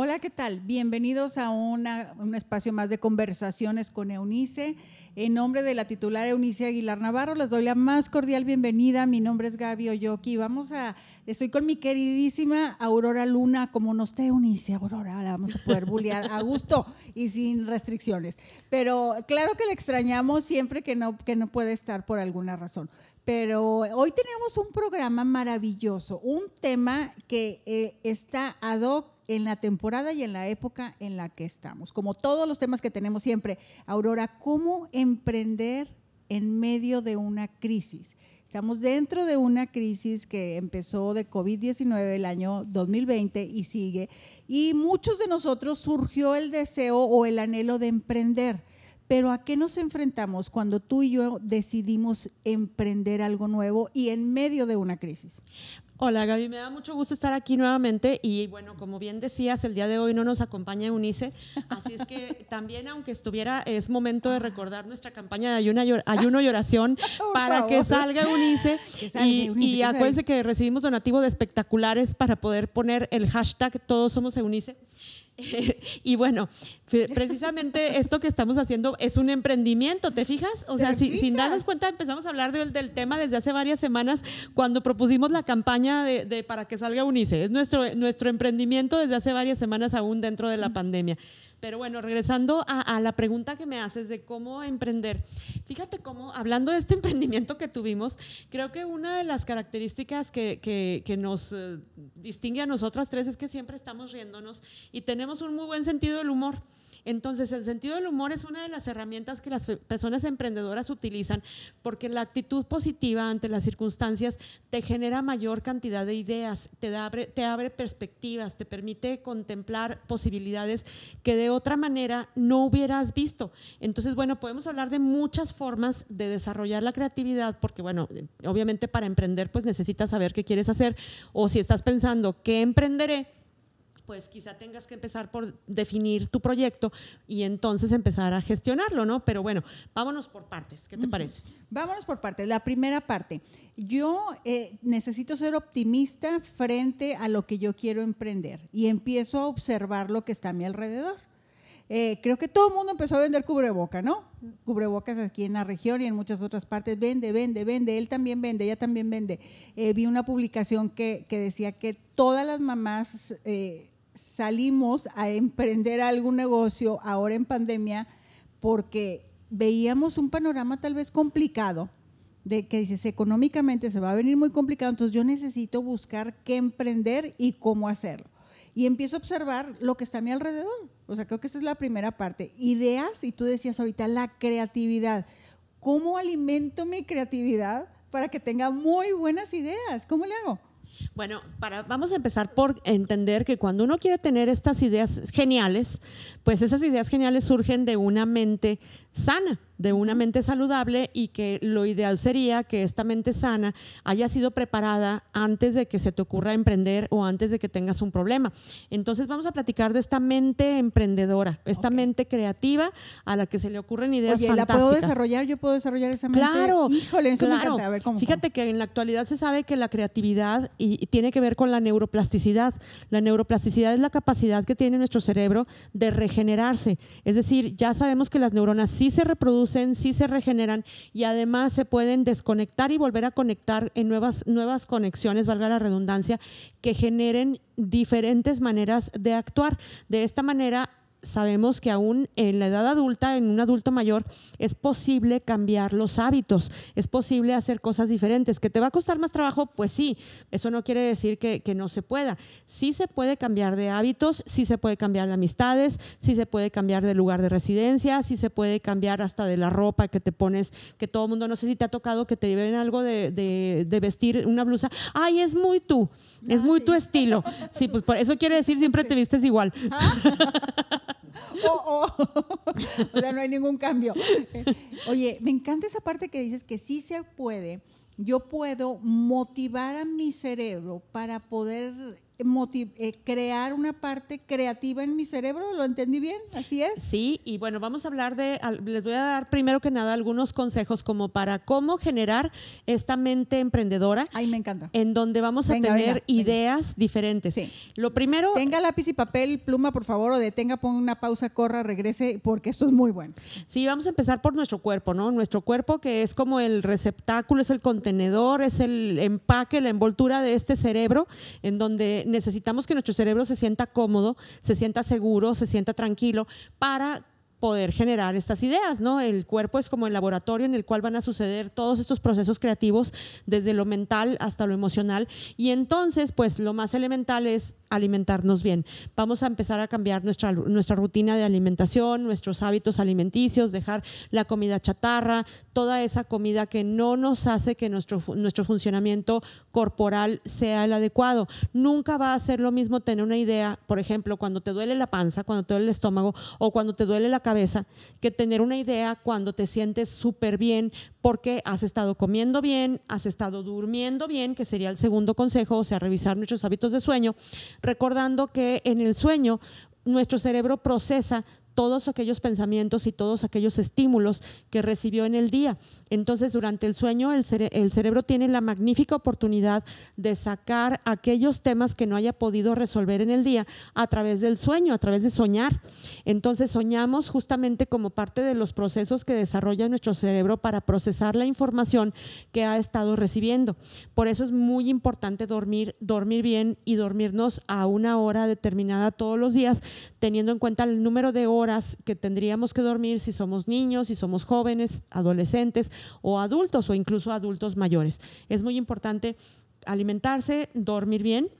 Hola, ¿qué tal? Bienvenidos a un espacio más de conversaciones con Eunice. En nombre de la titular Eunice Aguilar Navarro, les doy la más cordial bienvenida. Mi nombre es Gaby Oyoki. Vamos a, estoy con mi queridísima Aurora Luna, como no esté Eunice, Aurora, la vamos a poder bullear a gusto y sin restricciones. Pero claro que le extrañamos siempre que no, que no puede estar por alguna razón pero hoy tenemos un programa maravilloso, un tema que eh, está ad hoc en la temporada y en la época en la que estamos. Como todos los temas que tenemos siempre, Aurora, ¿cómo emprender en medio de una crisis? Estamos dentro de una crisis que empezó de COVID-19 el año 2020 y sigue, y muchos de nosotros surgió el deseo o el anhelo de emprender pero ¿a qué nos enfrentamos cuando tú y yo decidimos emprender algo nuevo y en medio de una crisis? Hola Gaby, me da mucho gusto estar aquí nuevamente y bueno, como bien decías, el día de hoy no nos acompaña Eunice, así es que también aunque estuviera, es momento de recordar nuestra campaña de ayuno, ayuno y oración para que salga Eunice y, y acuérdense que recibimos donativo de espectaculares para poder poner el hashtag Todos Somos Eunice. y bueno, precisamente esto que estamos haciendo es un emprendimiento, ¿te fijas? O sea, sin darnos cuenta empezamos a hablar del tema desde hace varias semanas cuando propusimos la campaña de, para que salga UNICE. Es nuestro, nuestro emprendimiento desde hace varias semanas aún dentro de la pandemia. Pero bueno, regresando a, la pregunta que me haces de cómo emprender. Fíjate cómo, hablando de este emprendimiento que tuvimos, creo que una de las características que, que, nos eh, distingue a nosotras tres es que siempre estamos riéndonos y tenemos un muy buen sentido del humor. Entonces, el sentido del humor es una de las herramientas que las personas emprendedoras utilizan porque la actitud positiva ante las circunstancias te genera mayor cantidad de ideas, te abre, te abre perspectivas, te permite contemplar posibilidades que de otra manera no hubieras visto. Entonces, bueno, podemos hablar de muchas formas de desarrollar la creatividad porque, bueno, obviamente para emprender pues necesitas saber qué quieres hacer o si estás pensando qué emprenderé, pues quizá tengas que empezar por definir tu proyecto y entonces empezar a gestionarlo, ¿no? Pero bueno, vámonos por partes, ¿qué te parece? Vámonos por partes. La primera parte, yo eh, necesito ser optimista frente a lo que yo quiero emprender y empiezo a observar lo que está a mi alrededor. Eh, creo que todo el mundo empezó a vender cubreboca, ¿no? Cubrebocas aquí en la región y en muchas otras partes. Vende, vende, vende. Él también vende, ella también vende. Eh, vi una publicación que, que, decía que todas las mamás salimos a emprender algún negocio ahora en pandemia porque veíamos un panorama tal vez complicado, de que dices, económicamente se va a venir muy complicado, entonces yo necesito buscar qué emprender y cómo hacerlo. Y empiezo a observar lo que está a mi alrededor. O sea, creo que esa es la primera parte. Ideas, y tú decías ahorita, la creatividad. ¿Cómo alimento mi creatividad para que tenga muy buenas ideas? ¿Cómo le hago? Bueno, vamos a empezar por entender que cuando uno quiere tener estas ideas geniales, pues esas ideas geniales surgen de una mente sana de una mente saludable y que lo ideal sería que esta mente sana haya sido preparada antes de que se te ocurra emprender o antes de que tengas un problema. Entonces vamos a platicar de esta mente emprendedora, esta mente creativa a la que se le ocurren ideas Oye, ¿la puedo desarrollar? ¿Yo puedo desarrollar esa mente? Claro. Híjole, eso claro. me A ver, ¿cómo, Fíjate que en la actualidad se sabe que la creatividad y, tiene que ver con la neuroplasticidad. La neuroplasticidad es la capacidad que tiene nuestro cerebro de regenerarse. Es decir, ya sabemos que las neuronas sí se reproducen sí se regeneran y además se pueden desconectar y volver a conectar en nuevas, nuevas conexiones, valga la redundancia, que generen diferentes maneras de actuar. De esta manera sabemos que aún en la edad adulta, en un adulto mayor, es posible cambiar los hábitos, es posible hacer cosas diferentes. ¿Que te va a costar más trabajo? Pues sí, eso no quiere decir que, no se pueda. Sí se puede cambiar de hábitos, sí se puede cambiar de amistades, sí se puede cambiar de lugar de residencia, sí se puede cambiar hasta de la ropa que te pones, que todo el mundo, no sé si te ha tocado que te lleven algo de, vestir una blusa. Ay, es muy tú, es muy tu estilo. Sí, pues por eso quiere decir siempre te vistes igual. Oh, oh. o sea, no hay ningún cambio. Oye, me encanta esa parte que dices que sí se puede. Yo puedo motivar a mi cerebro para poder eh, crear una parte creativa en mi cerebro, ¿lo entendí bien? ¿Así es? Sí, y bueno, vamos a hablar de, les voy a dar primero que nada algunos consejos como para cómo generar esta mente emprendedora. Ay, me encanta. En donde vamos a tener ideas diferentes. Sí. Lo primero... Tenga lápiz y papel, pluma, por favor, o detenga, ponga una pausa, corra, regrese, porque esto es muy bueno. Sí, vamos a empezar por nuestro cuerpo, ¿no? Nuestro cuerpo que es como el receptáculo, es el contenedor, es el empaque, la envoltura de este cerebro, en donde necesitamos que nuestro cerebro se sienta cómodo, se sienta seguro, se sienta tranquilo para poder generar estas ideas, ¿no? El cuerpo es como el laboratorio en el cual van a suceder todos estos procesos creativos desde lo mental hasta lo emocional y entonces pues lo más elemental es alimentarnos bien. Vamos a empezar a cambiar nuestra, nuestra rutina de alimentación, nuestros hábitos alimenticios, dejar la comida chatarra, toda esa comida que no nos hace que nuestro, nuestro funcionamiento corporal sea el adecuado. Nunca va a ser lo mismo tener una idea, por ejemplo, cuando te duele la panza, cuando te duele el estómago o cuando te duele la cabeza que tener una idea cuando te sientes súper bien porque has estado comiendo bien, has estado durmiendo bien, que sería el segundo consejo, o sea, revisar nuestros hábitos de sueño, recordando que en el sueño nuestro cerebro procesa todos aquellos pensamientos y todos aquellos estímulos que recibió en el día. Entonces, durante el sueño, el, cerebro tiene la magnífica oportunidad de sacar aquellos temas que no haya podido resolver en el día a través del sueño, a través de soñar. Entonces, soñamos justamente como parte de los procesos que desarrolla nuestro cerebro para procesar la información que ha estado recibiendo. Por eso es muy importante dormir, dormir bien y dormirnos a una hora determinada todos los días, teniendo en cuenta el número de horas que tendríamos que dormir si somos niños, si somos jóvenes, adolescentes o adultos o incluso adultos mayores. Es muy importante alimentarse, dormir bien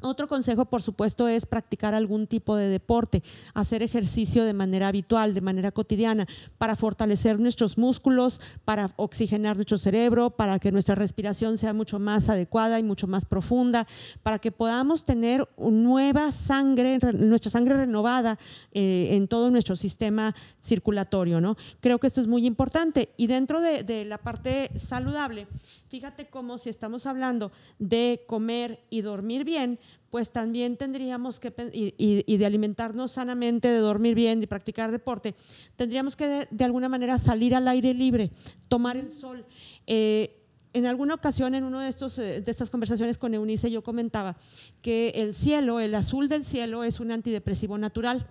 otro consejo, por supuesto, es practicar algún tipo de deporte, hacer ejercicio de manera habitual, de manera cotidiana, para fortalecer nuestros músculos, para oxigenar nuestro cerebro, para que nuestra respiración sea mucho más adecuada y mucho más profunda, para que podamos tener nueva sangre, nuestra sangre renovada eh, en todo nuestro sistema circulatorio. ¿no? Creo que esto es muy importante. Y dentro de, de la parte saludable, fíjate cómo si estamos hablando de comer y dormir bien, pues también tendríamos que, y, de alimentarnos sanamente, de dormir bien, de practicar deporte, tendríamos que de, alguna manera salir al aire libre, tomar el sol. Eh, en alguna ocasión, en una de, estos, eh, de estas conversaciones con Eunice, yo comentaba que el cielo, el azul del cielo, es un antidepresivo natural.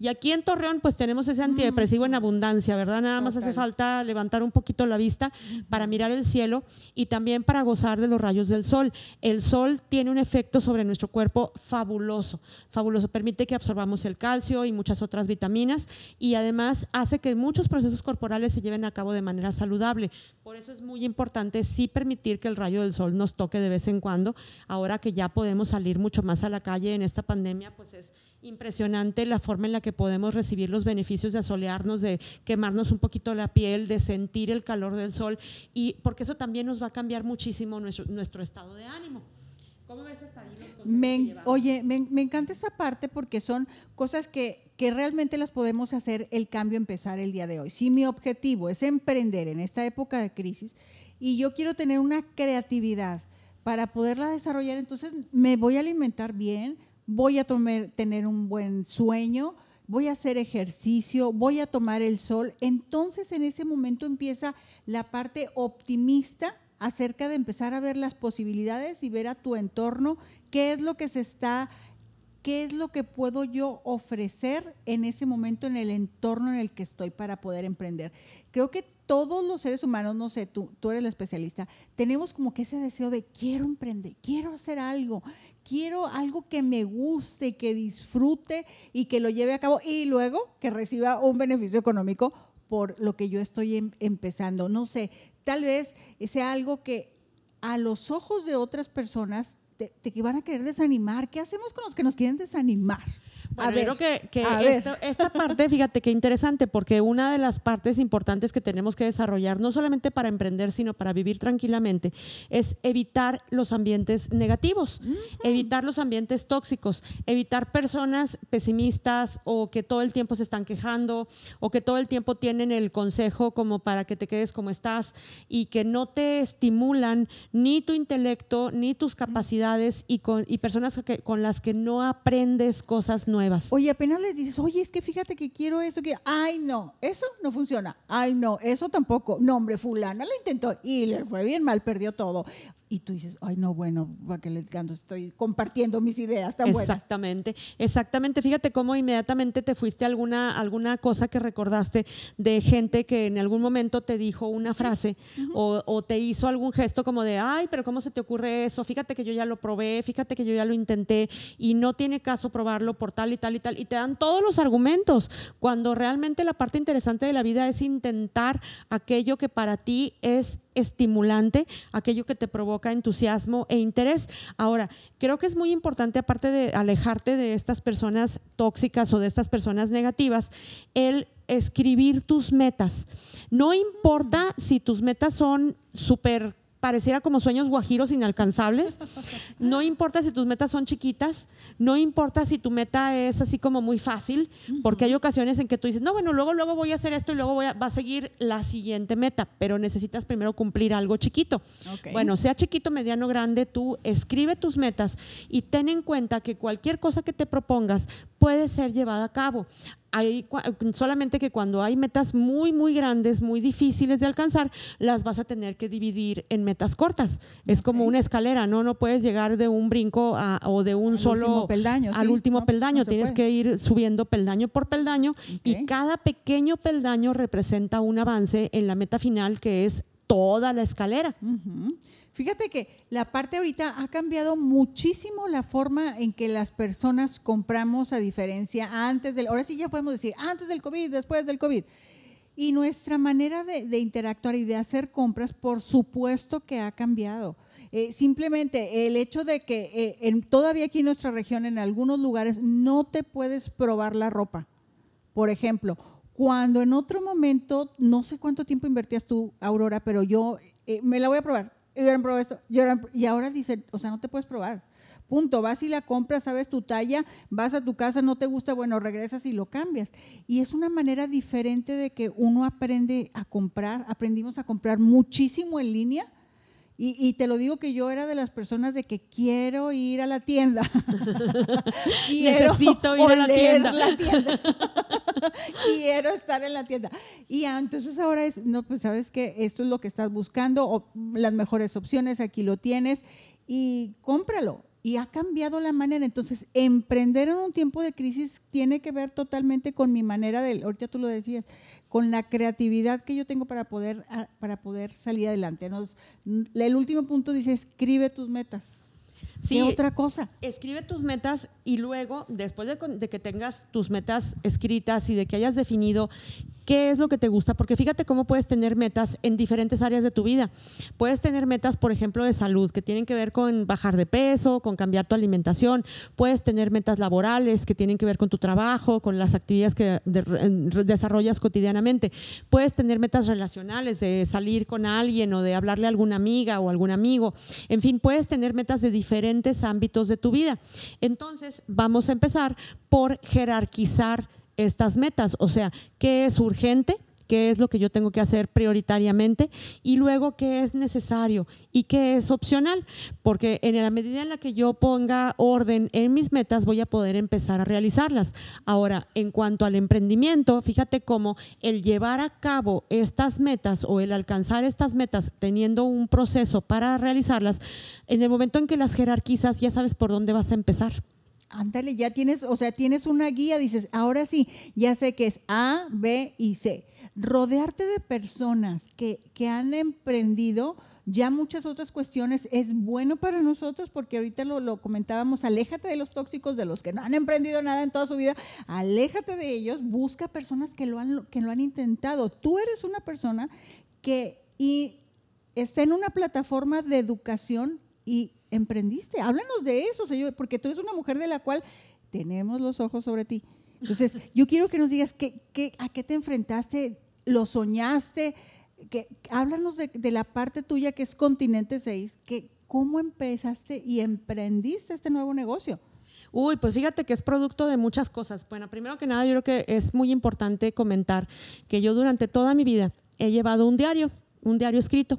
Y aquí en Torreón, pues tenemos ese antidepresivo en abundancia, ¿verdad? Nada más hace falta levantar un poquito la vista para mirar el cielo y también para gozar de los rayos del sol. El sol tiene un efecto sobre nuestro cuerpo fabuloso, fabuloso. Permite que absorbamos el calcio y muchas otras vitaminas y además hace que muchos procesos corporales se lleven a cabo de manera saludable. Por eso es muy importante sí permitir que el rayo del sol nos toque de vez en cuando. Ahora que ya podemos salir mucho más a la calle en esta pandemia, pues es impresionante la forma en la que podemos recibir los beneficios de asolearnos, de quemarnos un poquito la piel, de sentir el calor del sol, y porque eso también nos va a cambiar muchísimo nuestro, nuestro estado de ánimo. ¿Cómo ves hasta ahí me, Oye, me, me, encanta esa parte porque son cosas que, que realmente las podemos hacer el cambio empezar el día de hoy. Si mi objetivo es emprender en esta época de crisis y yo quiero tener una creatividad para poderla desarrollar, entonces me voy a alimentar bien, voy a tener un buen sueño, voy a hacer ejercicio, voy a tomar el sol. Entonces en ese momento empieza la parte optimista acerca de empezar a ver las posibilidades y ver a tu entorno qué es lo que se está, qué es lo que puedo yo ofrecer en ese momento en el entorno en el que estoy para poder emprender. Creo que todos los seres humanos, no sé, tú, tú eres la especialista, tenemos como que ese deseo de quiero emprender, quiero hacer algo, quiero algo que me guste, que disfrute y que lo lleve a cabo y luego que reciba un beneficio económico por lo que yo estoy em, empezando. No sé, tal vez sea algo que a los ojos de otras personas te, te van a querer desanimar. ¿Qué hacemos con los que nos quieren desanimar? Bueno, creo que, esta parte, fíjate qué interesante, porque una de las partes importantes que tenemos que desarrollar, no solamente para emprender, sino para vivir tranquilamente, es evitar los ambientes negativos, evitar los ambientes tóxicos, evitar personas pesimistas o que todo el tiempo se están quejando o que todo el tiempo tienen el consejo como para que te quedes como estás y que no te estimulan ni tu intelecto, ni tus capacidades y, con, y personas que, con las que no aprendes cosas nuevas. Oye, apenas les dices, oye, es que fíjate que quiero eso, que, ay, no, eso no funciona, ay, no, eso tampoco, no, hombre, fulana lo intentó y le fue bien mal, perdió todo y tú dices, ay, no, bueno, para que le canto, estoy compartiendo mis ideas tan Exactamente, exactamente. Fíjate cómo inmediatamente te fuiste a alguna, alguna cosa que recordaste de gente que en algún momento te dijo una frase o, o, te hizo algún gesto como de, ay, pero ¿cómo se te ocurre eso? Fíjate que yo ya lo probé, fíjate que yo ya lo intenté y no tiene caso probarlo por tal y tal y tal. Y te dan todos los argumentos, cuando realmente la parte interesante de la vida es intentar aquello que para ti es estimulante, aquello que te provoca entusiasmo e interés. Ahora, creo que es muy importante, aparte de alejarte de estas personas tóxicas o de estas personas negativas, el escribir tus metas. No importa si tus metas son súper pareciera como sueños guajiros inalcanzables. No importa si tus metas son chiquitas, no importa si tu meta es así como muy fácil, porque hay ocasiones en que tú dices, no, bueno, luego, luego voy a hacer esto y luego voy a, va a seguir la siguiente meta, pero necesitas primero cumplir algo chiquito. Bueno, sea chiquito, mediano, grande, tú escribe tus metas y ten en cuenta que cualquier cosa que te propongas puede ser llevada a cabo hay, solamente que cuando hay metas muy, muy grandes, muy difíciles de alcanzar, las vas a tener que dividir en metas cortas. Es como una escalera, ¿no? No puedes llegar de un brinco o de un solo peldaño, al último peldaño. Tienes que ir subiendo peldaño por peldaño y cada pequeño peldaño representa un avance en la meta final que es toda la escalera. Fíjate que la parte ahorita ha cambiado muchísimo la forma en que las personas compramos a diferencia antes del, ahora sí ya podemos decir, antes del COVID, después del COVID. Y nuestra manera de, interactuar y de hacer compras, por supuesto que ha cambiado. Eh, simplemente el hecho de que eh, en, todavía aquí en nuestra región, en algunos lugares, no te puedes probar la ropa. Por ejemplo, cuando en otro momento, no sé cuánto tiempo invertías tú, Aurora, pero yo eh, me la voy a probar y ahora dicen, o sea, no te puedes probar. Punto, vas y la compras, sabes tu talla, vas a tu casa, no te gusta, bueno, regresas y lo cambias. Y es una manera diferente de que uno aprende a comprar, aprendimos a comprar muchísimo en línea. Y, te lo digo que yo era de las personas de que quiero ir a la tienda. Necesito ir a la tienda. la tienda. quiero estar en la tienda. Y entonces ahora es, no, pues sabes que esto es lo que estás buscando, o las mejores opciones, aquí lo tienes, y cómpralo. Y ha cambiado la manera. Entonces, emprender en un tiempo de crisis tiene que ver totalmente con mi manera de, ahorita tú lo decías, con la creatividad que yo tengo para poder, para poder salir adelante. Nos, el último punto dice, escribe tus metas. Sí, otra cosa? Escribe tus metas y luego, después de, que tengas tus metas escritas y de que hayas definido qué es lo que te gusta, porque fíjate cómo puedes tener metas en diferentes áreas de tu vida. Puedes tener metas, por ejemplo, de salud, que tienen que ver con bajar de peso, con cambiar tu alimentación. Puedes tener metas laborales, que tienen que ver con tu trabajo, con las actividades que desarrollas cotidianamente. Puedes tener metas relacionales, de salir con alguien o de hablarle a alguna amiga o algún amigo. En fin, puedes tener metas de diferentes ámbitos de tu vida. Entonces, vamos a empezar por jerarquizar estas metas, o sea, qué es urgente, qué es lo que yo tengo que hacer prioritariamente y luego qué es necesario y qué es opcional, porque en la medida en la que yo ponga orden en mis metas voy a poder empezar a realizarlas. Ahora, en cuanto al emprendimiento, fíjate cómo el llevar a cabo estas metas o el alcanzar estas metas teniendo un proceso para realizarlas, en el momento en que las jerarquizas ya sabes por dónde vas a empezar. Ándale, ya tienes, o sea, tienes una guía, dices, ahora sí, ya sé que es A, B y C. Rodearte de personas que, que han emprendido ya muchas otras cuestiones es bueno para nosotros porque ahorita lo, lo, comentábamos, aléjate de los tóxicos, de los que no han emprendido nada en toda su vida, aléjate de ellos, busca personas que lo han, que lo han intentado. Tú eres una persona que y está en una plataforma de educación y emprendiste. Háblanos de eso, señor, porque tú eres una mujer de la cual tenemos los ojos sobre ti. Entonces, yo quiero que nos digas qué, qué, a qué te enfrentaste, lo soñaste, que, háblanos de, de, la parte tuya que es Continente 6, que, ¿cómo empezaste y emprendiste este nuevo negocio? Uy, pues fíjate que es producto de muchas cosas. Bueno, primero que nada, yo creo que es muy importante comentar que yo durante toda mi vida he llevado un diario, un diario escrito.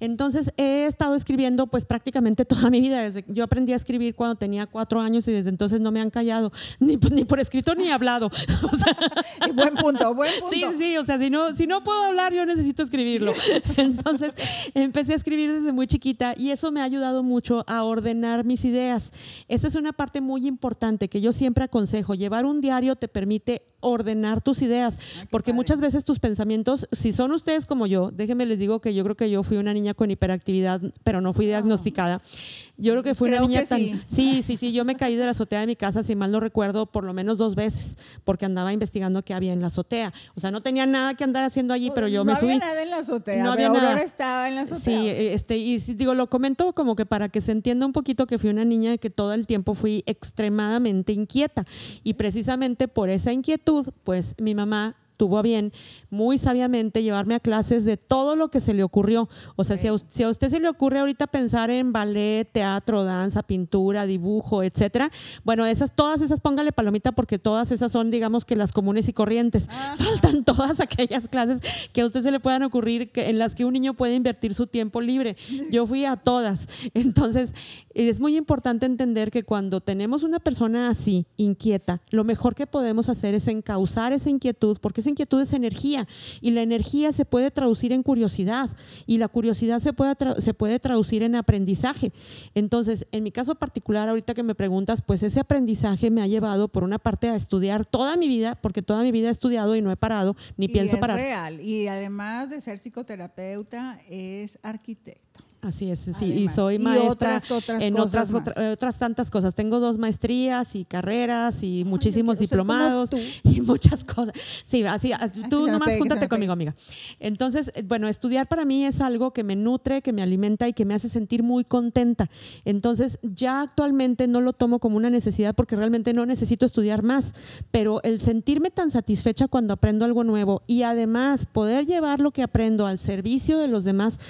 Entonces he estado escribiendo pues prácticamente toda mi vida. Desde, yo aprendí a escribir cuando tenía cuatro años y desde entonces no me han callado, ni, ni por escrito ni hablado. buen punto, buen punto. Sí, sí, o sea, si no, si no puedo hablar, yo necesito escribirlo. Entonces empecé a escribir desde muy chiquita y eso me ha ayudado mucho a ordenar mis ideas. Esa es una parte muy importante que yo siempre aconsejo. Llevar un diario te permite ordenar tus ideas, ah, porque muchas veces tus pensamientos, si son ustedes como yo, déjenme les digo que yo creo que yo fui una niña con hiperactividad, pero no fui diagnosticada. Yo creo que fui una niña tan... Sí. sí, sí, yo me caí de la azotea de mi casa, si mal no recuerdo, por lo menos dos veces, porque andaba investigando qué había en la azotea. O sea, no tenía nada que andar haciendo allí, pero yo me subí. No había nada en la azotea, no había nada. estaba en la azotea. Sí, este, y digo, lo comento como que para que se entienda un poquito que fui una niña que todo el tiempo fui extremadamente inquieta. Y precisamente por esa inquietud, pues mi mamá tuvo a bien muy sabiamente llevarme a clases de todo lo que se le ocurrió. O sea, si, a, usted se le ocurre ahorita pensar en ballet, teatro, danza, pintura, dibujo, etcétera, bueno, esas, todas esas póngale palomita porque todas esas son, digamos que las comunes y corrientes. Faltan todas aquellas clases que a usted se le puedan ocurrir que, en las que un niño puede invertir su tiempo libre. Yo fui a todas. Entonces, es muy importante entender que cuando tenemos una persona así, inquieta, lo mejor que podemos hacer es encauzar esa inquietud, porque esa inquietud es energía y la energía se puede traducir en curiosidad y la curiosidad se puede, se puede traducir en aprendizaje. Entonces, en mi caso particular, ahorita que me preguntas, pues ese aprendizaje me ha llevado por una parte a estudiar toda mi vida, porque toda mi vida he estudiado y no he parado, ni pienso es parar. real. Y además de ser psicoterapeuta, es arquitecto. Así es, sí, y soy maestra en otras, otras tantas cosas. Tengo dos maestrías y carreras y muchísimos diplomados y muchas cosas. Sí, así, tú nomás júntate conmigo, amiga. Entonces, bueno, estudiar para mí es algo que me nutre, que me alimenta y que me hace sentir muy contenta. Entonces, ya actualmente no lo tomo como una necesidad porque realmente no necesito estudiar más, pero el sentirme tan satisfecha cuando aprendo algo nuevo y además poder llevar lo que aprendo al servicio de los demás,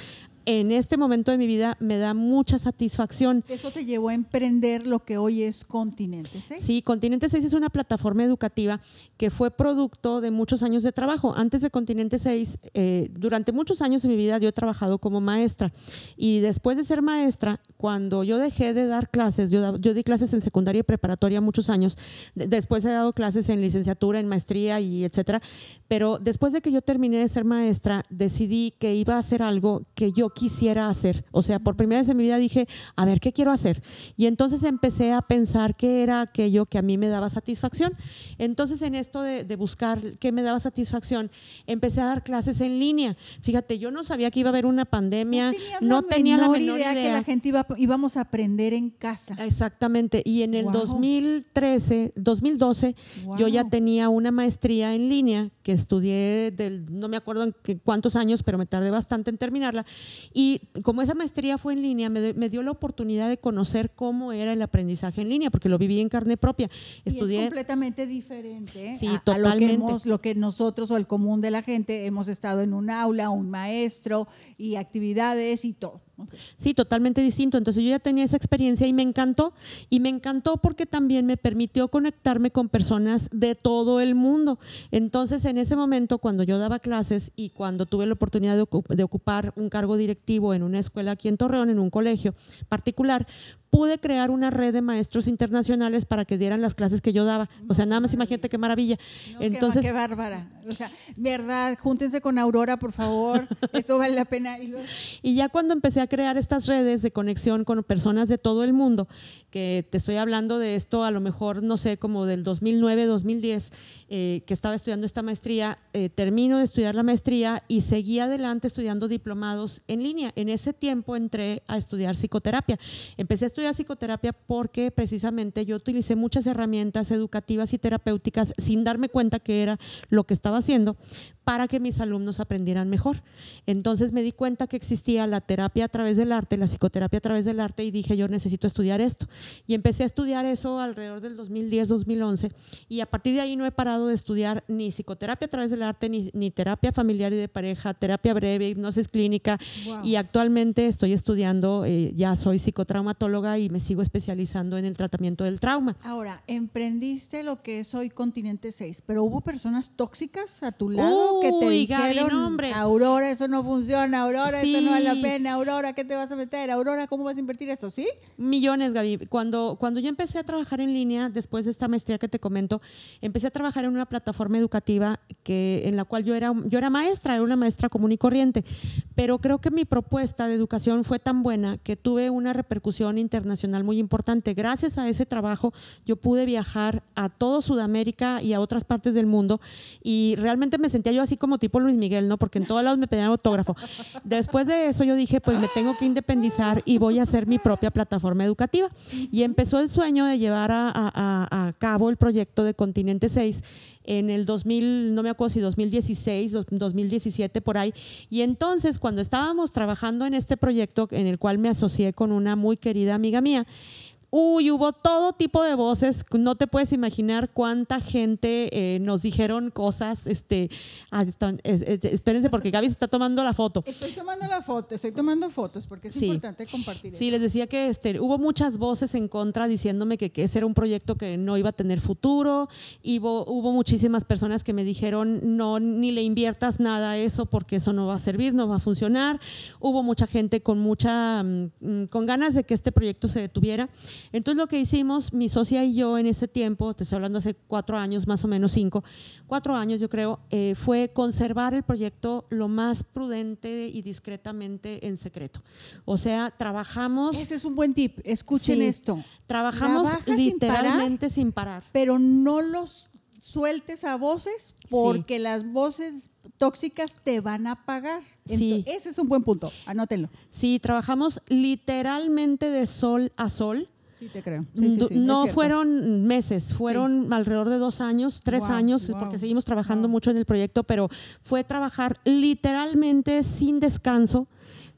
en este momento de mi vida me da mucha satisfacción. Eso te llevó a emprender lo que hoy es Continente 6. Sí, Continente 6 es una plataforma educativa que fue producto de muchos años de trabajo. Antes de Continente 6, eh, durante muchos años de mi vida yo he trabajado como maestra y después de ser maestra, cuando yo dejé de dar clases, yo, yo di clases en secundaria y preparatoria muchos años, después he dado clases en licenciatura, en maestría y etcétera, pero después de que yo terminé de ser maestra, decidí que iba a hacer algo que yo quisiera hacer. O sea, por primera vez en mi vida dije, a ver, ¿qué quiero hacer? Y entonces empecé a pensar qué era aquello que a mí me daba satisfacción. Entonces, en esto de, buscar qué me daba satisfacción, empecé a dar clases en línea. Fíjate, yo no sabía que iba a haber una pandemia, no tenía, la menor idea, que la gente iba, íbamos a aprender en casa. Exactamente. Y en el 2013, 2012, yo ya tenía una maestría en línea que estudié del, no me acuerdo en cuántos años, pero me tardé bastante en terminarla. Y como esa maestría fue en línea, me, dio la oportunidad de conocer cómo era el aprendizaje en línea, porque lo viví en carne propia. Estudié, es completamente diferente ¿eh? sí, a, totalmente. lo, que lo que nosotros o el común de la gente hemos estado en un aula, un maestro y actividades y todo. Sí, totalmente distinto. Entonces yo ya tenía esa experiencia y me encantó. Y me encantó porque también me permitió conectarme con personas de todo el mundo. Entonces en ese momento, cuando yo daba clases y cuando tuve la oportunidad de, ocupar un cargo directivo en una escuela aquí en Torreón, en un colegio particular, pude crear una red de maestros internacionales para que dieran las clases que yo daba. O sea, nada más imagínate qué maravilla. Entonces, qué, bárbara. O sea, verdad, júntense con Aurora, por favor. Esto vale la pena. Y ya cuando empecé a crear estas redes de conexión con personas de todo el mundo, que te estoy hablando de esto a lo mejor, no sé, como del 2009, 2010, eh, que estaba estudiando esta maestría, eh, termino de estudiar la maestría y seguí adelante estudiando diplomados en línea. En ese tiempo entré a estudiar psicoterapia. Empecé a estudiar estudiar psicoterapia porque precisamente yo utilicé muchas herramientas educativas y terapéuticas sin darme cuenta que era lo que estaba haciendo para que mis alumnos aprendieran mejor. Entonces me di cuenta que existía la terapia a través del arte, la psicoterapia a través del arte y dije yo necesito estudiar esto. Y empecé a estudiar eso alrededor del 2010-2011 y a partir de ahí no he parado de estudiar ni psicoterapia a través del arte, ni, ni terapia familiar y de pareja, terapia breve, hipnosis clínica y actualmente estoy estudiando, eh, ya soy psicotraumatóloga y me sigo especializando en el tratamiento del trauma. Ahora, emprendiste lo que es hoy Continente 6, pero hubo personas tóxicas a tu lado que te Uy, dijeron, Gaby, no, hombre. Aurora, eso no funciona, Aurora, Sí. eso no vale la pena, Aurora, ¿qué te vas a meter? Aurora, ¿cómo vas a invertir esto? ¿Sí? Millones, Gaby. Cuando, cuando yo empecé a trabajar en línea, después de esta maestría que te comento, empecé a trabajar en una plataforma educativa que, en la cual yo era, yo era maestra, era una maestra común y corriente. Pero creo que mi propuesta de educación fue tan buena que tuve una repercusión internacional muy importante. Gracias a ese trabajo, yo pude viajar a todo Sudamérica y a otras partes del mundo y realmente me sentía yo así como tipo Luis Miguel, ¿no? Porque en todos lados me pedían autógrafo. Después de eso yo dije, pues me tengo que independizar y voy a hacer mi propia plataforma educativa. Y empezó el sueño de llevar a, a- a- cabo el proyecto de Continente 6 en el 2000, no me acuerdo si 2016 o 2017 por ahí. Y entonces cuando estábamos trabajando en este proyecto en el cual me asocié con una muy querida amiga mía, Uy, hubo todo tipo de voces. No te puedes imaginar cuánta gente eh, nos dijeron cosas. Este, ah, están- es- es- espérense porque Gaby se está tomando la foto. Estoy tomando la foto, estoy tomando fotos porque es Sí. importante compartir Sí, les decía que este, hubo muchas voces en contra diciéndome que, que ese era un proyecto que no iba a tener futuro. Y hubo, hubo muchísimas personas que me dijeron, no, ni le inviertas nada a eso porque eso no va a servir, no va a funcionar. Hubo mucha gente con mucha, mm, mm, con ganas de que este proyecto se detuviera. Entonces lo que hicimos, mi socia y yo en ese tiempo, te estoy hablando hace cuatro años, más o menos cinco, cuatro años yo creo, eh, fue conservar el proyecto lo más prudente y discretamente en secreto. O sea, trabajamos... Ese es un buen tip, escuchen Sí. esto. Trabajamos sin literalmente sin parar. pero no los sueltes a voces porque las voces tóxicas te van a pagar. Sí. Ese es un buen punto, anótenlo. Sí, trabajamos literalmente de sol a sol. Sí, te creo. Du- no fueron meses, fueron alrededor de dos años, tres Wow, años, wow, porque seguimos trabajando wow. mucho en el proyecto, pero fue trabajar literalmente sin descanso.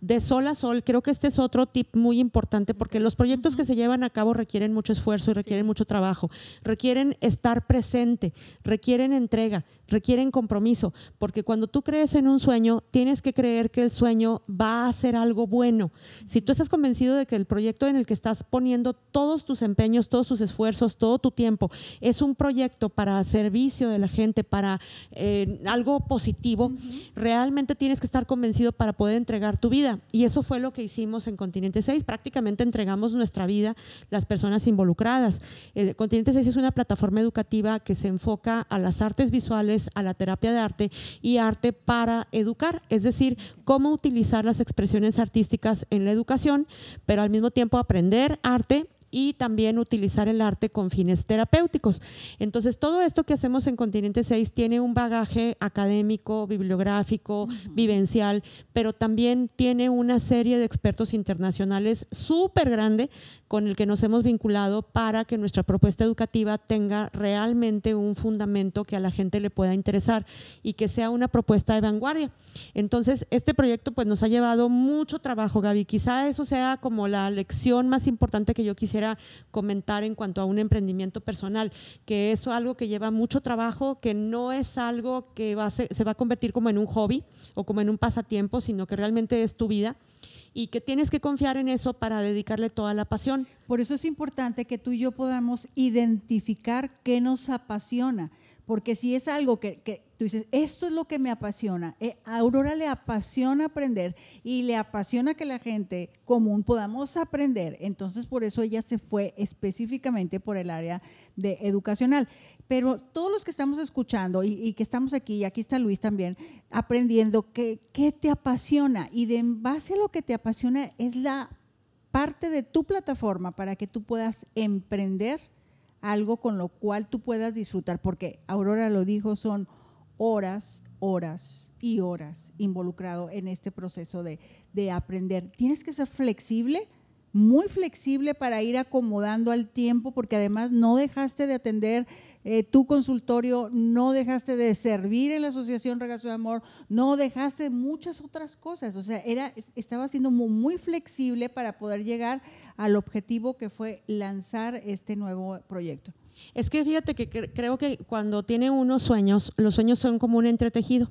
De sol a sol, creo que este es otro tip muy importante porque los proyectos que se llevan a cabo requieren mucho esfuerzo y requieren mucho trabajo, requieren estar presente, requieren entrega, requieren compromiso, porque cuando tú crees en un sueño, tienes que creer que el sueño va a ser algo bueno. Si tú estás convencido de que el proyecto en el que estás poniendo todos tus empeños, todos tus esfuerzos, todo tu tiempo, es un proyecto para servicio de la gente, para eh, algo positivo, realmente tienes que estar convencido para poder entregar tu vida. Y eso fue lo que hicimos en Continente 6. Prácticamente entregamos nuestra vida las personas involucradas. Eh, Continente 6 es una plataforma educativa que se enfoca a las artes visuales, a la terapia de arte y arte para educar, es decir, cómo utilizar las expresiones artísticas en la educación, pero al mismo tiempo aprender arte y también utilizar el arte con fines terapéuticos. Entonces, todo esto que hacemos en Continente 6 tiene un bagaje académico, bibliográfico, vivencial, pero también tiene una serie de expertos internacionales súper grande con el que nos hemos vinculado para que nuestra propuesta educativa tenga realmente un fundamento que a la gente le pueda interesar y que sea una propuesta de vanguardia. Entonces, este proyecto pues nos ha llevado mucho trabajo, Gaby. Quizá eso sea como la lección más importante que yo quisiera comentar en cuanto a un emprendimiento personal, que es algo que lleva mucho trabajo, que no es algo que se, va a convertir como en un hobby o como en un pasatiempo, sino que realmente es tu vida y que tienes que confiar en eso para dedicarle toda la pasión. Por eso es importante que tú y yo podamos identificar qué nos apasiona, porque si es algo que tú dices, esto es lo que me apasiona, eh, a Aurora le apasiona aprender y le apasiona que la gente común podamos aprender, entonces por eso ella se fue específicamente por el área de educacional. Pero todos los que estamos escuchando y, que estamos aquí, y aquí está Luis también, aprendiendo qué qué te apasiona y de en base a lo que te apasiona es la parte de tu plataforma para que tú puedas emprender algo con lo cual tú puedas disfrutar, porque Aurora lo dijo, son horas, horas y horas involucrado en este proceso de, de aprender. Tienes que ser flexible muy flexible para ir acomodando al tiempo, porque además no dejaste de atender eh, tu consultorio, no dejaste de servir en la Asociación Regazo de Amor, no dejaste muchas otras cosas. O sea, era, estaba siendo muy, muy flexible para poder llegar al objetivo que fue lanzar este nuevo proyecto. Es que fíjate que creo que cuando tiene unos sueños, los sueños son como un entretejido.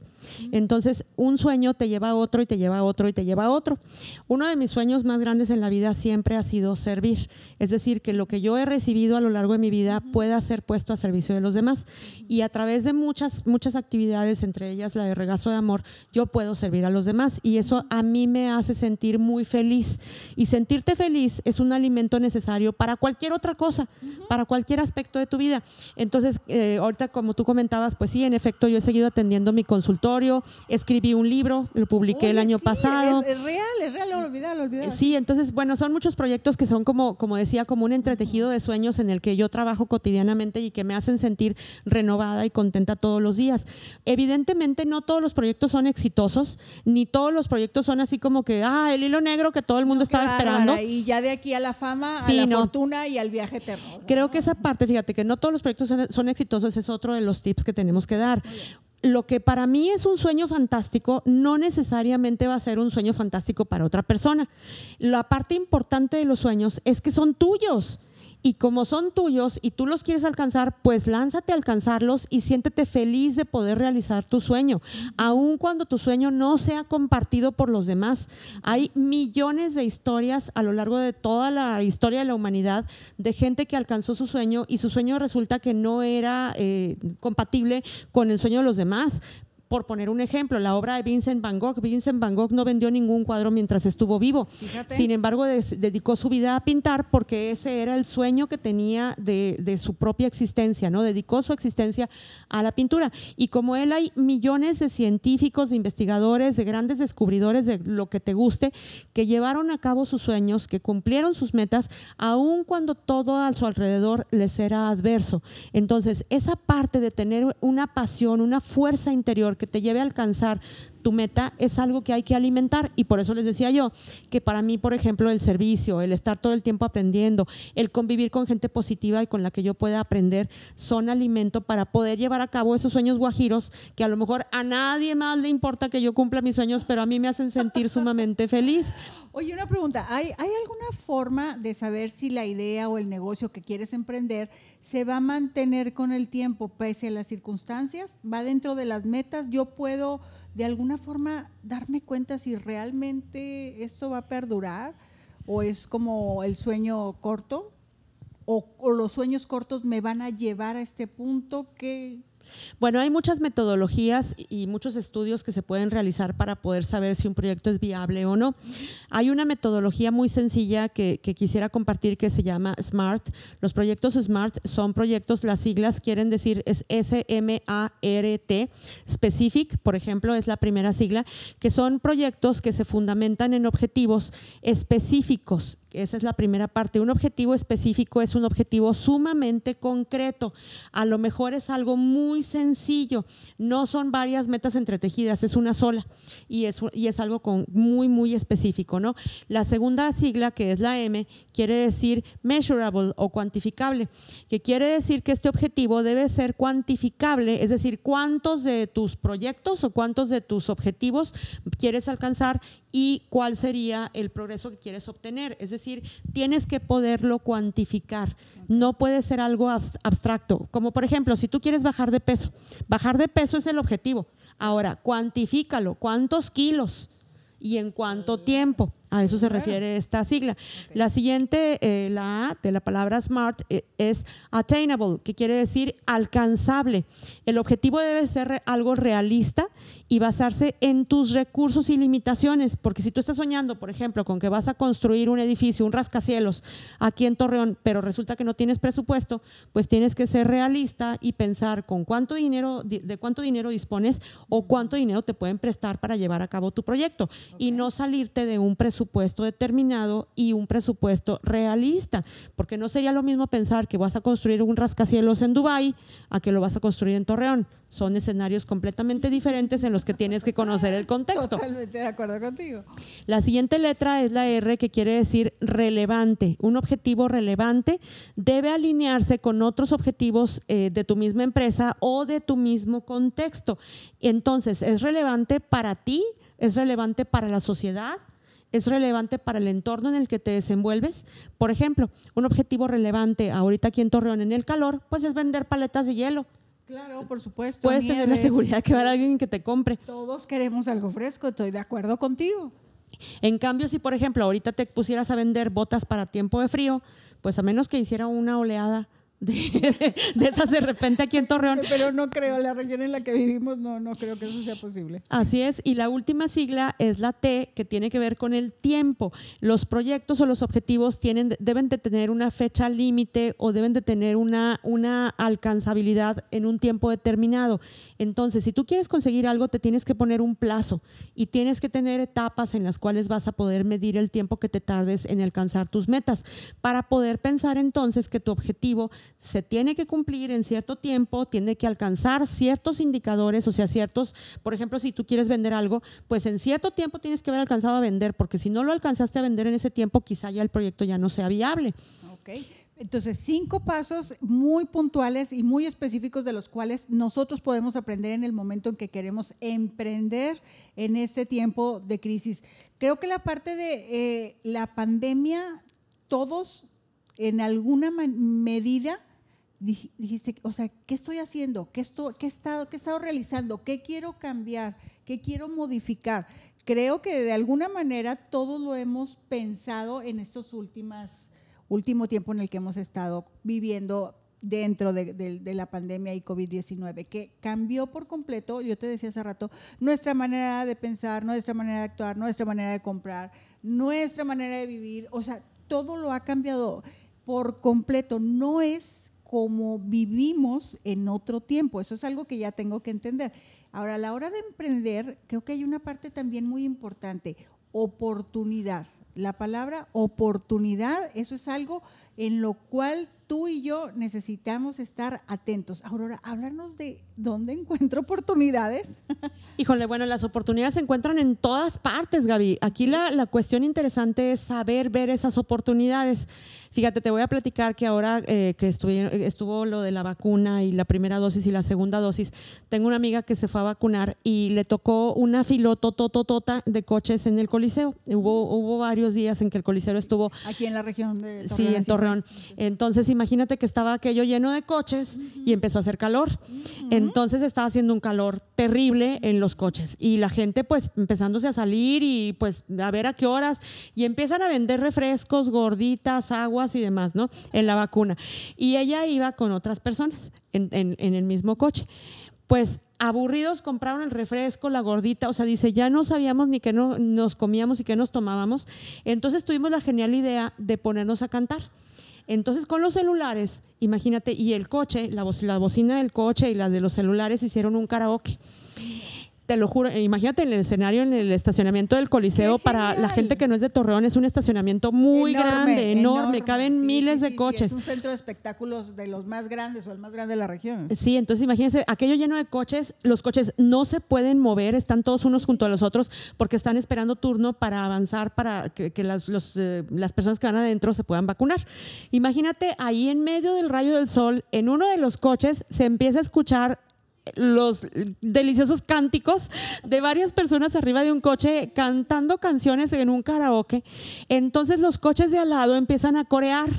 Entonces, un sueño te lleva a otro y te lleva a otro y te lleva a otro. Uno de mis sueños más grandes en la vida siempre ha sido servir. Es decir, que lo que yo he recibido a lo largo de mi vida pueda ser puesto a servicio de los demás. Y a través de muchas, muchas actividades, entre ellas la de regazo de amor, yo puedo servir a los demás. Y eso a mí me hace sentir muy feliz. Y sentirte feliz es un alimento necesario para cualquier otra cosa, para cualquier aspecto de tu vida. Entonces, eh, ahorita como tú comentabas, pues sí, en efecto, yo he seguido atendiendo mi consultorio, escribí un libro, lo publiqué el año pasado. Es, real, es real, lo olvidé, Sí, entonces, bueno, son muchos proyectos que son como, como decía, como un entretejido de sueños en el que yo trabajo cotidianamente y que me hacen sentir renovada y contenta todos los días. Evidentemente, no todos los proyectos son exitosos, ni todos los proyectos son así como que, ah, el hilo negro que todo el mundo estaba esperando. Y ya de aquí a la fama, a la fortuna y al viaje eterno. Creo que esa parte, fíjate, que no todos los proyectos son, exitosos, es otro de los tips que tenemos que dar lo que para mí es un sueño fantástico no necesariamente va a ser un sueño fantástico para otra persona. La parte importante de los sueños es que son tuyos y como son tuyos y tú los quieres alcanzar, pues lánzate a alcanzarlos y siéntete feliz de poder realizar tu sueño, aun cuando tu sueño no sea compartido por los demás. Hay millones de historias a lo largo de toda la historia de la humanidad de gente que alcanzó su sueño y su sueño resulta que no era eh, compatible con el sueño de los demás, por poner un ejemplo, la obra de Vincent Van Gogh. Vincent Van Gogh no vendió ningún cuadro mientras estuvo vivo. Sin embargo, dedicó su vida a pintar porque ese era el sueño que tenía de, su propia existencia, ¿no? Dedicó su existencia a la pintura. Y como él hay millones de científicos, de investigadores, de grandes descubridores de lo que te guste, que llevaron a cabo sus sueños, que cumplieron sus metas, aun cuando todo a su alrededor les era adverso. Entonces, esa parte de tener una pasión, una fuerza interior, que te lleve a alcanzar tu meta es algo que hay que alimentar y por eso les decía yo que para mí, por ejemplo, el servicio, el estar todo el tiempo aprendiendo, el convivir con gente positiva y con la que yo pueda aprender son alimento para poder llevar a cabo esos sueños guajiros que a lo mejor a nadie más le importa que yo cumpla mis sueños, pero a mí me hacen sentir sumamente feliz. Oye, una pregunta, ¿hay, ¿hay alguna forma de saber si la idea o el negocio que quieres emprender se va a mantener con el tiempo pese a las circunstancias? ¿Va dentro de las metas? ¿Yo puedo de alguna forma darme cuenta si realmente esto va a perdurar o es como el sueño corto o, los sueños cortos me van a llevar a este punto que bueno, hay muchas metodologías y muchos estudios que se pueden realizar para poder saber si un proyecto es viable o no. Hay una metodología muy sencilla que, quisiera compartir que se llama SMART. Los proyectos SMART son proyectos, las siglas quieren decir es S-M-A-R-T, Specific, por ejemplo, es la primera sigla, que son proyectos que se fundamentan en objetivos específicos esa es la primera parte. Un objetivo específico es un objetivo sumamente concreto. A lo mejor es algo muy sencillo. No son varias metas entretejidas, es una sola. Y es, y es algo con, muy, muy específico. ¿no? La segunda sigla, que es la M, quiere decir measurable o cuantificable, que quiere decir que este objetivo debe ser cuantificable, es decir, cuántos de tus proyectos o cuántos de tus objetivos quieres alcanzar y cuál sería el progreso que quieres obtener. Es decir, tienes que poderlo cuantificar. No puede ser algo abstracto. Como por ejemplo, si tú quieres bajar de peso, bajar de peso es el objetivo. Ahora, cuantifícalo. ¿Cuántos kilos? ¿Y en cuánto tiempo? A eso se refiere esta sigla. La siguiente, eh, la A de la palabra SMART, eh, es attainable, que quiere decir alcanzable. El objetivo debe ser algo realista y basarse en tus recursos y limitaciones, porque si tú estás soñando, por ejemplo, con que vas a construir un edificio, un rascacielos aquí en Torreón, pero resulta que no tienes presupuesto, pues tienes que ser realista y pensar con cuánto dinero, de cuánto dinero dispones o cuánto dinero te pueden prestar para llevar a cabo tu proyecto y no salirte de un presupuesto presupuesto determinado y un presupuesto realista, porque no sería lo mismo pensar que vas a construir un rascacielos en Dubái a que lo vas a construir en Torreón. Son escenarios completamente diferentes en los que tienes que conocer el contexto. Totalmente de acuerdo contigo. La siguiente letra es la R que quiere decir relevante. Un objetivo relevante debe alinearse con otros objetivos eh, de tu misma empresa o de tu mismo contexto. Entonces, es relevante para ti, es relevante para la sociedad, es relevante para el entorno en el que te desenvuelves. Por ejemplo, un objetivo relevante ahorita aquí en Torreón en el calor, pues es vender paletas de hielo. Claro, por supuesto. Puedes tener la seguridad que va a haber alguien que te compre. Todos queremos algo fresco, estoy de acuerdo contigo. En cambio, si por ejemplo ahorita te pusieras a vender botas para tiempo de frío, pues a menos que hiciera una oleada de, esas de repente aquí en Torreón. Pero no creo, la región en la que vivimos no, no creo que eso sea posible. Así es, y la última sigla es la T, que tiene que ver con el tiempo. Los proyectos o los objetivos tienen, deben de tener una fecha límite o deben de tener una, una alcanzabilidad en un tiempo determinado. Entonces, si tú quieres conseguir algo, te tienes que poner un plazo y tienes que tener etapas en las cuales vas a poder medir el tiempo que te tardes en alcanzar tus metas para poder pensar entonces que tu objetivo se tiene que cumplir en cierto tiempo, tiene que alcanzar ciertos indicadores, o sea, ciertos, por ejemplo, si tú quieres vender algo, pues en cierto tiempo tienes que haber alcanzado a vender, porque si no lo alcanzaste a vender en ese tiempo, quizá ya el proyecto ya no sea viable. Ok. Entonces, cinco pasos muy puntuales y muy específicos de los cuales nosotros podemos aprender en el momento en que queremos emprender en este tiempo de crisis. Creo que la parte de eh, la pandemia, todos en alguna medida dijiste, o sea, ¿qué estoy haciendo? ¿Qué, estoy, qué, he estado, ¿Qué estado realizando? ¿Qué quiero cambiar? ¿Qué quiero modificar? Creo que de alguna manera todos lo hemos pensado en estos últimos último tiempo en el que hemos estado viviendo dentro de, de la pandemia y COVID-19, que cambió por completo, yo te decía hace rato, nuestra manera de pensar, nuestra manera de actuar, nuestra manera de comprar, nuestra manera de vivir, o sea, todo lo ha cambiado por completo. No es como vivimos en otro tiempo. Eso es algo que ya tengo que entender. Ahora, a la hora de emprender, creo que hay una parte también muy importante, oportunidad. La palabra oportunidad, eso es algo en lo cual tú y yo necesitamos estar atentos. Aurora, háblanos de dónde encuentro oportunidades. Híjole, bueno, las oportunidades se encuentran en todas partes, Gaby. Aquí la, la cuestión interesante es saber ver esas oportunidades. Fíjate, te voy a platicar que ahora eh, que estuvo lo de la vacuna y la primera dosis y la segunda dosis, tengo una amiga que se fue a vacunar y le tocó una filotototota de coches en el Coliseo. Hubo, hubo varios días en que el Coliseo estuvo... Aquí en la región de Torreón. Sí, en Torreón. Entonces, imagínate que estaba aquello lleno de coches y empezó a hacer calor. Entonces estaba haciendo un calor terrible en los coches y la gente pues empezándose a salir y pues a ver a qué horas y empiezan a vender refrescos, gorditas, aguas y demás, ¿no? En la vacuna. Y ella iba con otras personas en, en el mismo coche pues aburridos compraron el refresco, la gordita, o sea, dice, ya no sabíamos ni qué no, nos comíamos y qué nos tomábamos. Entonces tuvimos la genial idea de ponernos a cantar. Entonces con los celulares, imagínate, y el coche, la, la bocina del coche y la de los celulares hicieron un karaoke te lo juro, imagínate el escenario en el estacionamiento del Coliseo para la gente que no es de Torreón, es un estacionamiento muy grande, enorme, caben miles de coches. es un centro de espectáculos de los más grandes o el más grande de la región. Sí, entonces imagínense, aquello lleno de coches, los coches no se pueden mover, están todos unos junto a los otros porque están esperando turno para avanzar, para que, las, eh, las personas que van adentro se puedan vacunar. Imagínate ahí en medio del rayo del sol, en uno de los coches se empieza a escuchar los deliciosos cánticos de varias personas arriba de un coche cantando canciones en un karaoke. Entonces los coches de al lado empiezan a corear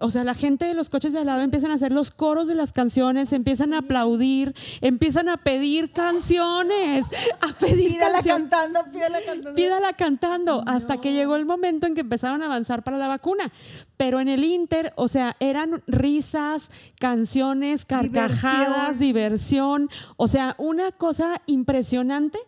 o sea, la gente de los coches de al lado empiezan a hacer los coros de las canciones, empiezan a aplaudir, empiezan a pedir canciones, a pedir pídala cantando, pídala cantando. Pídala cantando, hasta que llegó el momento en que empezaron a avanzar para la vacuna. Pero en el Inter, o sea, eran risas, canciones, carcajadas, diversión, o sea, una cosa impresionante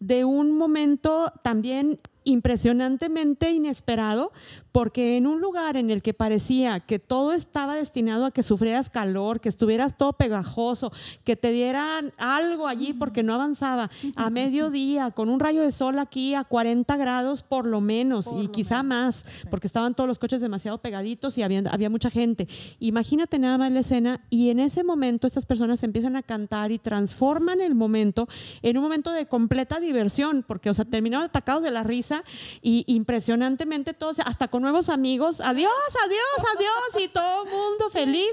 de un momento también impresionantemente inesperado, porque en un lugar en el que parecía que todo estaba destinado a que sufrieras calor, que estuvieras todo pegajoso, que te dieran algo allí porque no avanzaba, a mediodía, con un rayo de sol aquí a 40 grados por lo menos, y quizá más, porque estaban todos los coches demasiado pegaditos y había, había mucha gente. Imagínate nada más la escena, y en ese momento estas personas empiezan a cantar y transforman el momento en un momento de completa diversión, porque, o sea, terminaron atacados de la risa y impresionantemente todos, hasta con nuevos amigos, adiós, adiós, adiós, y todo el mundo feliz.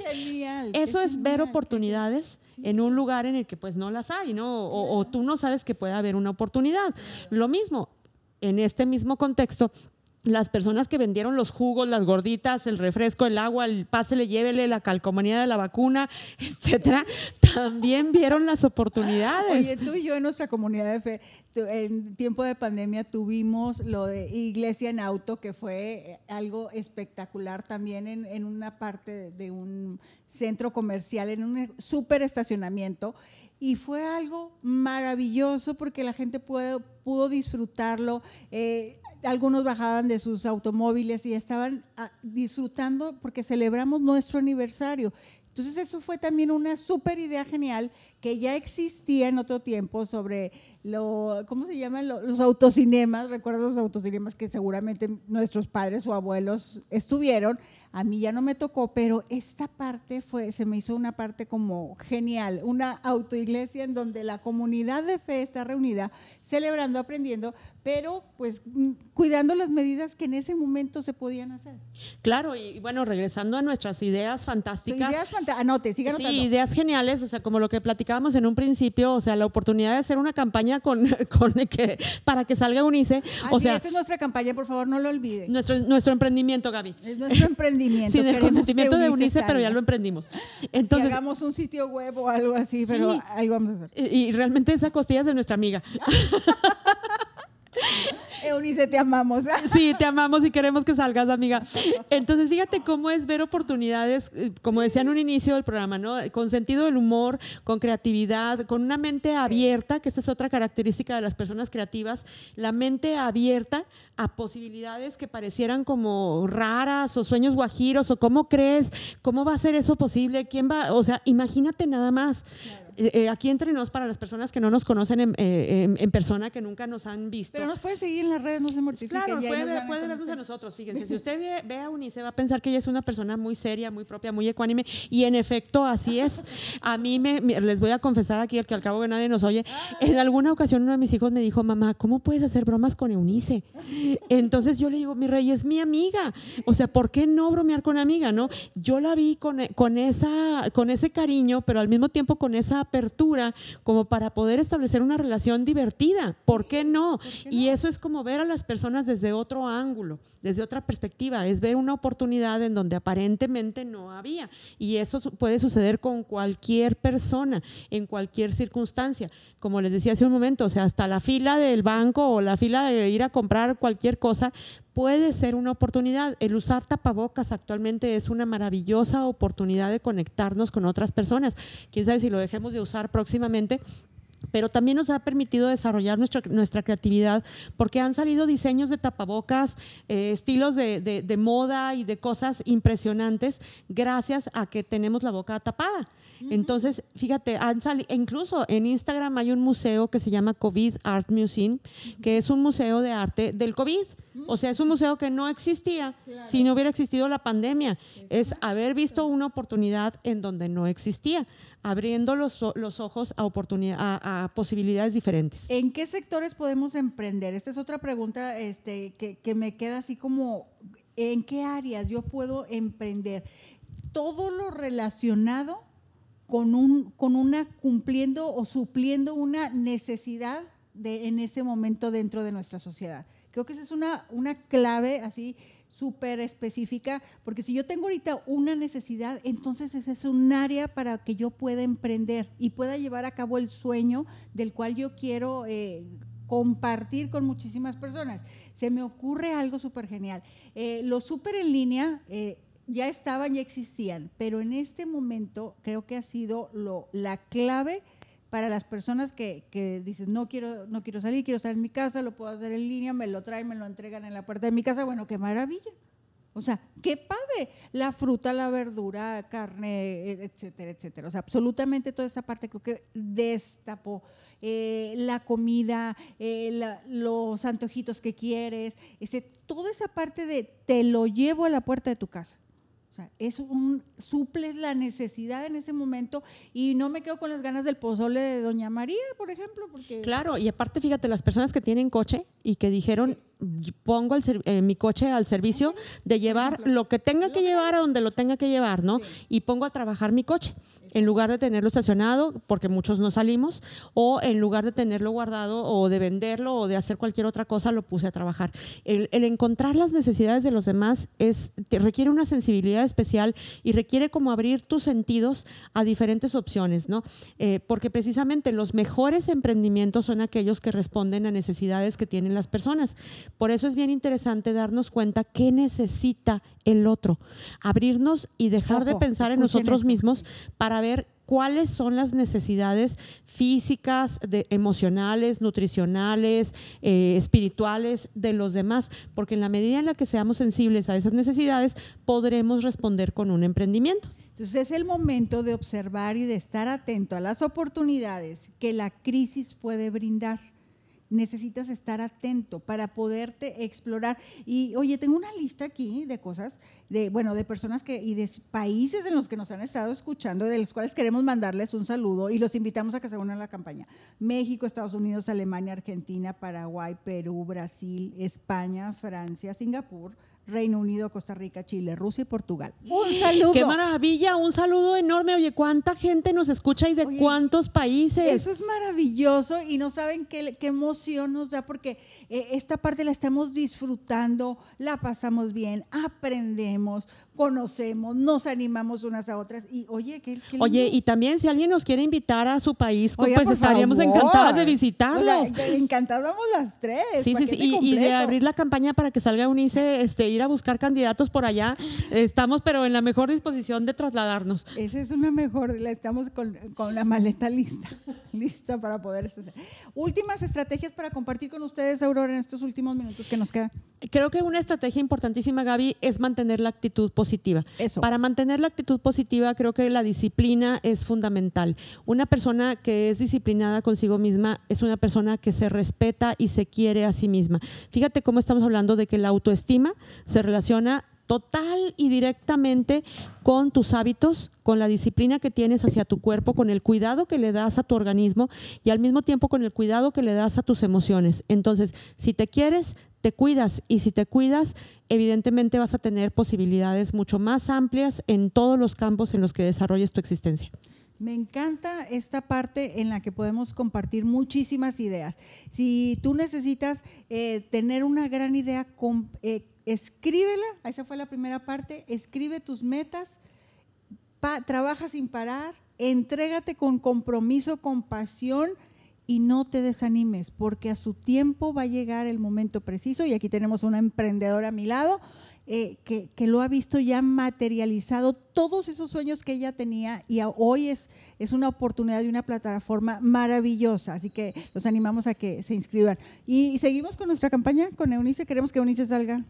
Eso es ver oportunidades en un lugar en el que pues no las hay, ¿no? O, o tú no sabes que puede haber una oportunidad. Lo mismo, en este mismo contexto, las personas que vendieron los jugos, las gorditas, el refresco, el agua, el pásele, llévele, la calcomanía de la vacuna, etcétera, también vieron las oportunidades. Oye, tú y yo en nuestra comunidad de fe, en tiempo de pandemia tuvimos lo de Iglesia en Auto, que fue algo espectacular también en, en una parte de un centro comercial, en un super estacionamiento y fue algo maravilloso porque la gente pudo, pudo disfrutarlo. Eh, algunos bajaban de sus automóviles y estaban ah, disfrutando porque celebramos nuestro aniversario. Entonces eso fue también una súper idea genial que ya existía en otro tiempo sobre lo, ¿cómo se llaman? Los autocinemas, recuerdo los autocinemas que seguramente nuestros padres o abuelos estuvieron, a mí ya no me tocó, pero esta parte fue, se me hizo una parte como genial, una autoiglesia en donde la comunidad de fe está reunida, celebrando, aprendiendo, pero pues cuidando las medidas que en ese momento se podían hacer. Claro, y bueno, regresando a nuestras ideas fantásticas. Ideas fantásticas, anote, sigan Sí, ideas geniales, o sea, como lo que platicábamos en un principio, o sea, la oportunidad de hacer una campaña con, con que, para que salga UNICE. o sea, esa es nuestra campaña, por favor, no lo olviden. Nuestro, nuestro emprendimiento, Gaby. Es nuestro emprendimiento. Sin el consentimiento de UNICE, pero ya lo emprendimos. Entonces, si hagamos un sitio web o algo así, pero algo vamos a hacer. Y, y realmente esa costilla es de nuestra amiga. Eunice, te amamos. Sí, te amamos y queremos que salgas, amiga. Entonces, fíjate cómo es ver oportunidades, eh, como decía en un inicio del programa, ¿no? Con sentido del humor, con creatividad, con una mente abierta, que esta es otra característica de las personas creativas, la mente abierta a posibilidades que parecieran como raras o sueños guajiros o cómo crees, cómo va a ser eso posible, quién va, o sea, imagínate nada más. Eh, aquí entre nos, para las personas que no nos conocen en, eh, en, en, persona, que nunca nos han visto. Pero nos puede seguir en las redes, no se mortifique. Claro, puede, ver, puede vernos a nosotros, fíjense. Si usted ve, ve, a Unice, va a pensar que ella es una persona muy seria, muy propia, muy ecuánime, y en efecto así es. A mí me, les voy a confesar aquí, que al cabo que nadie nos oye, en alguna ocasión uno de mis hijos me dijo, mamá, ¿cómo puedes hacer bromas con Eunice? Entonces yo le digo, mi rey, es mi amiga. O sea, ¿por qué no bromear con amiga, no? Yo la vi con, con, esa, con ese cariño, pero al mismo tiempo con esa apertura como para poder establecer una relación divertida. ¿Por qué no? ¿Por qué no? Y eso es como ver a las personas desde otro ángulo, desde otra perspectiva. Es ver una oportunidad en donde aparentemente no había. Y eso puede suceder con cualquier persona, en cualquier circunstancia. Como les decía hace un momento, o sea, hasta la fila del banco o la fila de ir a comprar cualquier cosa puede ser una oportunidad. El usar tapabocas actualmente es una maravillosa oportunidad de conectarnos con otras personas. Quién sabe si lo dejemos de usar próximamente, pero también nos ha permitido desarrollar nuestra, creatividad porque han salido diseños de tapabocas, eh, estilos de, de, de, moda y de cosas impresionantes gracias a que tenemos la boca tapada. Entonces, fíjate, han salido, incluso en Instagram hay un museo que se llama COVID Art Museum, que es un museo de arte del COVID. O sea, es un museo que no existía claro. si no hubiera existido la pandemia. Es haber visto una oportunidad en donde no existía abriendo los, los ojos a, oportunidad, a, a, posibilidades diferentes. ¿En qué sectores podemos emprender? Esta es otra pregunta este, que, que me queda así como, ¿en qué áreas yo puedo emprender? Todo lo relacionado con, un, con una cumpliendo o supliendo una necesidad de, en ese momento dentro de nuestra sociedad. Creo que esa es una, una clave así súper específica, porque si yo tengo ahorita una necesidad, entonces ese es un área para que yo pueda emprender y pueda llevar a cabo el sueño del cual yo quiero eh, compartir con muchísimas personas. Se me ocurre algo súper genial. Eh, lo súper en línea... Eh, ya estaban, ya existían, pero en este momento creo que ha sido la clave para las personas que, que dicen, no quiero, no quiero salir, quiero estar en mi casa, lo puedo hacer en línea, me lo traen, me lo entregan en la puerta de mi casa, bueno, qué maravilla. O sea, qué padre. La fruta, la verdura, carne, e, etcétera, etcétera. O sea, absolutamente toda esa parte creo que destapó eh, la comida, eh, los antojitos que quieres, ese, toda esa parte de te lo llevo a la puerta de tu casa. O sea, es un, suples la necesidad en ese momento y no me quedo con las ganas del pozole de Doña María, por ejemplo. Porque... Claro, y aparte, fíjate, las personas que tienen coche y que dijeron, pongo el, eh, mi coche al servicio de llevar lo que tenga que llevar a donde lo tenga que llevar, ¿no? Y pongo a trabajar mi coche en lugar de tenerlo estacionado, porque muchos no salimos, o en lugar de tenerlo guardado o de venderlo o de hacer cualquier otra cosa, lo puse a trabajar. El, encontrar las necesidades de los demás es, requiere una sensibilidad especial y requiere como abrir tus sentidos a diferentes opciones, ¿no? Eh, porque precisamente los mejores emprendimientos son aquellos que responden a necesidades que tienen las personas. Por eso es bien interesante darnos cuenta qué necesita el otro, abrirnos y dejar de pensar en nosotros mismos para ver cuáles son las necesidades físicas, de, emocionales, nutricionales, eh, espirituales de los demás, porque en la medida en la que seamos sensibles a esas necesidades, podremos responder con un emprendimiento. Entonces es el momento de observar y de estar atento a las oportunidades que la crisis puede brindar necesitas estar atento para poderte explorar. Y oye, tengo una lista aquí de cosas, de, bueno, de personas que, y de países en los que nos han estado escuchando, de los cuales queremos mandarles un saludo y los invitamos a que se unan a la campaña. México, Estados Unidos, Alemania, Argentina, Paraguay, Perú, Brasil, España, Francia, Singapur, Reino Unido, Costa Rica, Chile, Rusia y Portugal. Un saludo. Qué maravilla, un saludo enorme. Oye, ¿cuánta gente nos escucha y de cuántos países? Eso es maravilloso y no saben qué, qué emoción nos da porque eh, esta parte la estamos disfrutando, la pasamos bien, aprendemos, conocemos, nos animamos unas a otras y oye, qué, Oye, y también si alguien nos quiere invitar a su país, pues estaríamos encantadas de visitarlos. encantadas las tres. Sí, sí, sí, y, de abrir la campaña para que salga Unice, este, ir a buscar candidatos por allá. Estamos, pero en la mejor disposición de trasladarnos. Esa es una mejor, la estamos con, con la maleta lista, lista para poder hacer. Últimas estrategias para compartir con ustedes, Aurora, en estos últimos minutos que nos quedan. Creo que una estrategia importantísima, Gaby, es mantener la actitud positiva. Eso. Para mantener la actitud positiva, creo que la disciplina es fundamental. Una persona que es disciplinada consigo misma es una persona que se respeta y se quiere a sí misma. Fíjate cómo estamos hablando de que la autoestima se relaciona total y directamente con tus hábitos, con la disciplina que tienes hacia tu cuerpo, con el cuidado que le das a tu organismo y al mismo tiempo con el cuidado que le das a tus emociones. Entonces, si te quieres, te cuidas. Y si te cuidas, evidentemente vas a tener posibilidades mucho más amplias en todos los campos en los que desarrolles tu existencia. Me encanta esta parte en la que podemos compartir muchísimas ideas. Si tú necesitas eh, tener una gran idea, eh, escríbela, esa fue la primera parte, escribe tus metas, trabaja sin parar, entrégate con compromiso, con pasión y no te desanimes, porque a su tiempo va a llegar el momento preciso y aquí tenemos una emprendedora a mi lado eh, que, lo ha visto ya materializado todos esos sueños que ella tenía y hoy es, es una oportunidad y una plataforma maravillosa. Así que los animamos a que se inscriban. Y, seguimos con nuestra campaña con Eunice. Queremos que Eunice salga.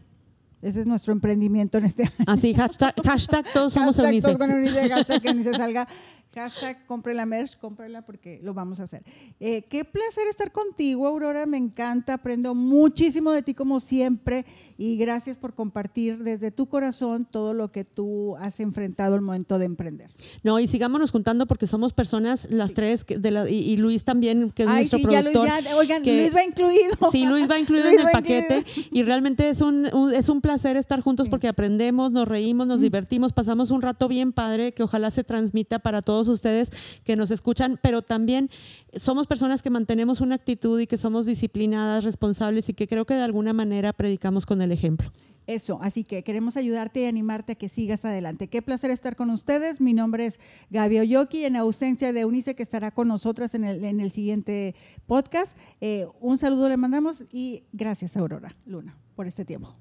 Ese es nuestro emprendimiento en este Así, hashtag, hashtag todos somos Eunice. Todos con Eunice, hashtag que Eunice salga. Hashtag compre la merch, cómprela porque lo vamos a hacer. Eh, qué placer estar contigo, Aurora. Me encanta, aprendo muchísimo de ti como siempre y gracias por compartir desde tu corazón todo lo que tú has enfrentado al momento de emprender. No, y sigámonos juntando porque somos personas las tres de la, y, Luis también, que es nuestro productor. oigan, Luis va incluido. Sí, Luis va incluido en el paquete y realmente es un, es un placer estar juntos porque aprendemos, nos reímos, nos mm. divertimos, pasamos un rato bien padre que ojalá se transmita para todos ustedes que nos escuchan, pero también somos personas que mantenemos una actitud y que somos disciplinadas, responsables y que creo que de alguna manera predicamos con el ejemplo. Eso, así que queremos ayudarte y animarte a que sigas adelante. Qué placer estar con ustedes. Mi nombre es Gaby Oyoki, en ausencia de Eunice, que estará con nosotras en el, en el siguiente podcast. Eh, un saludo le mandamos y gracias, Aurora Luna, por este tiempo.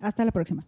Hasta la próxima.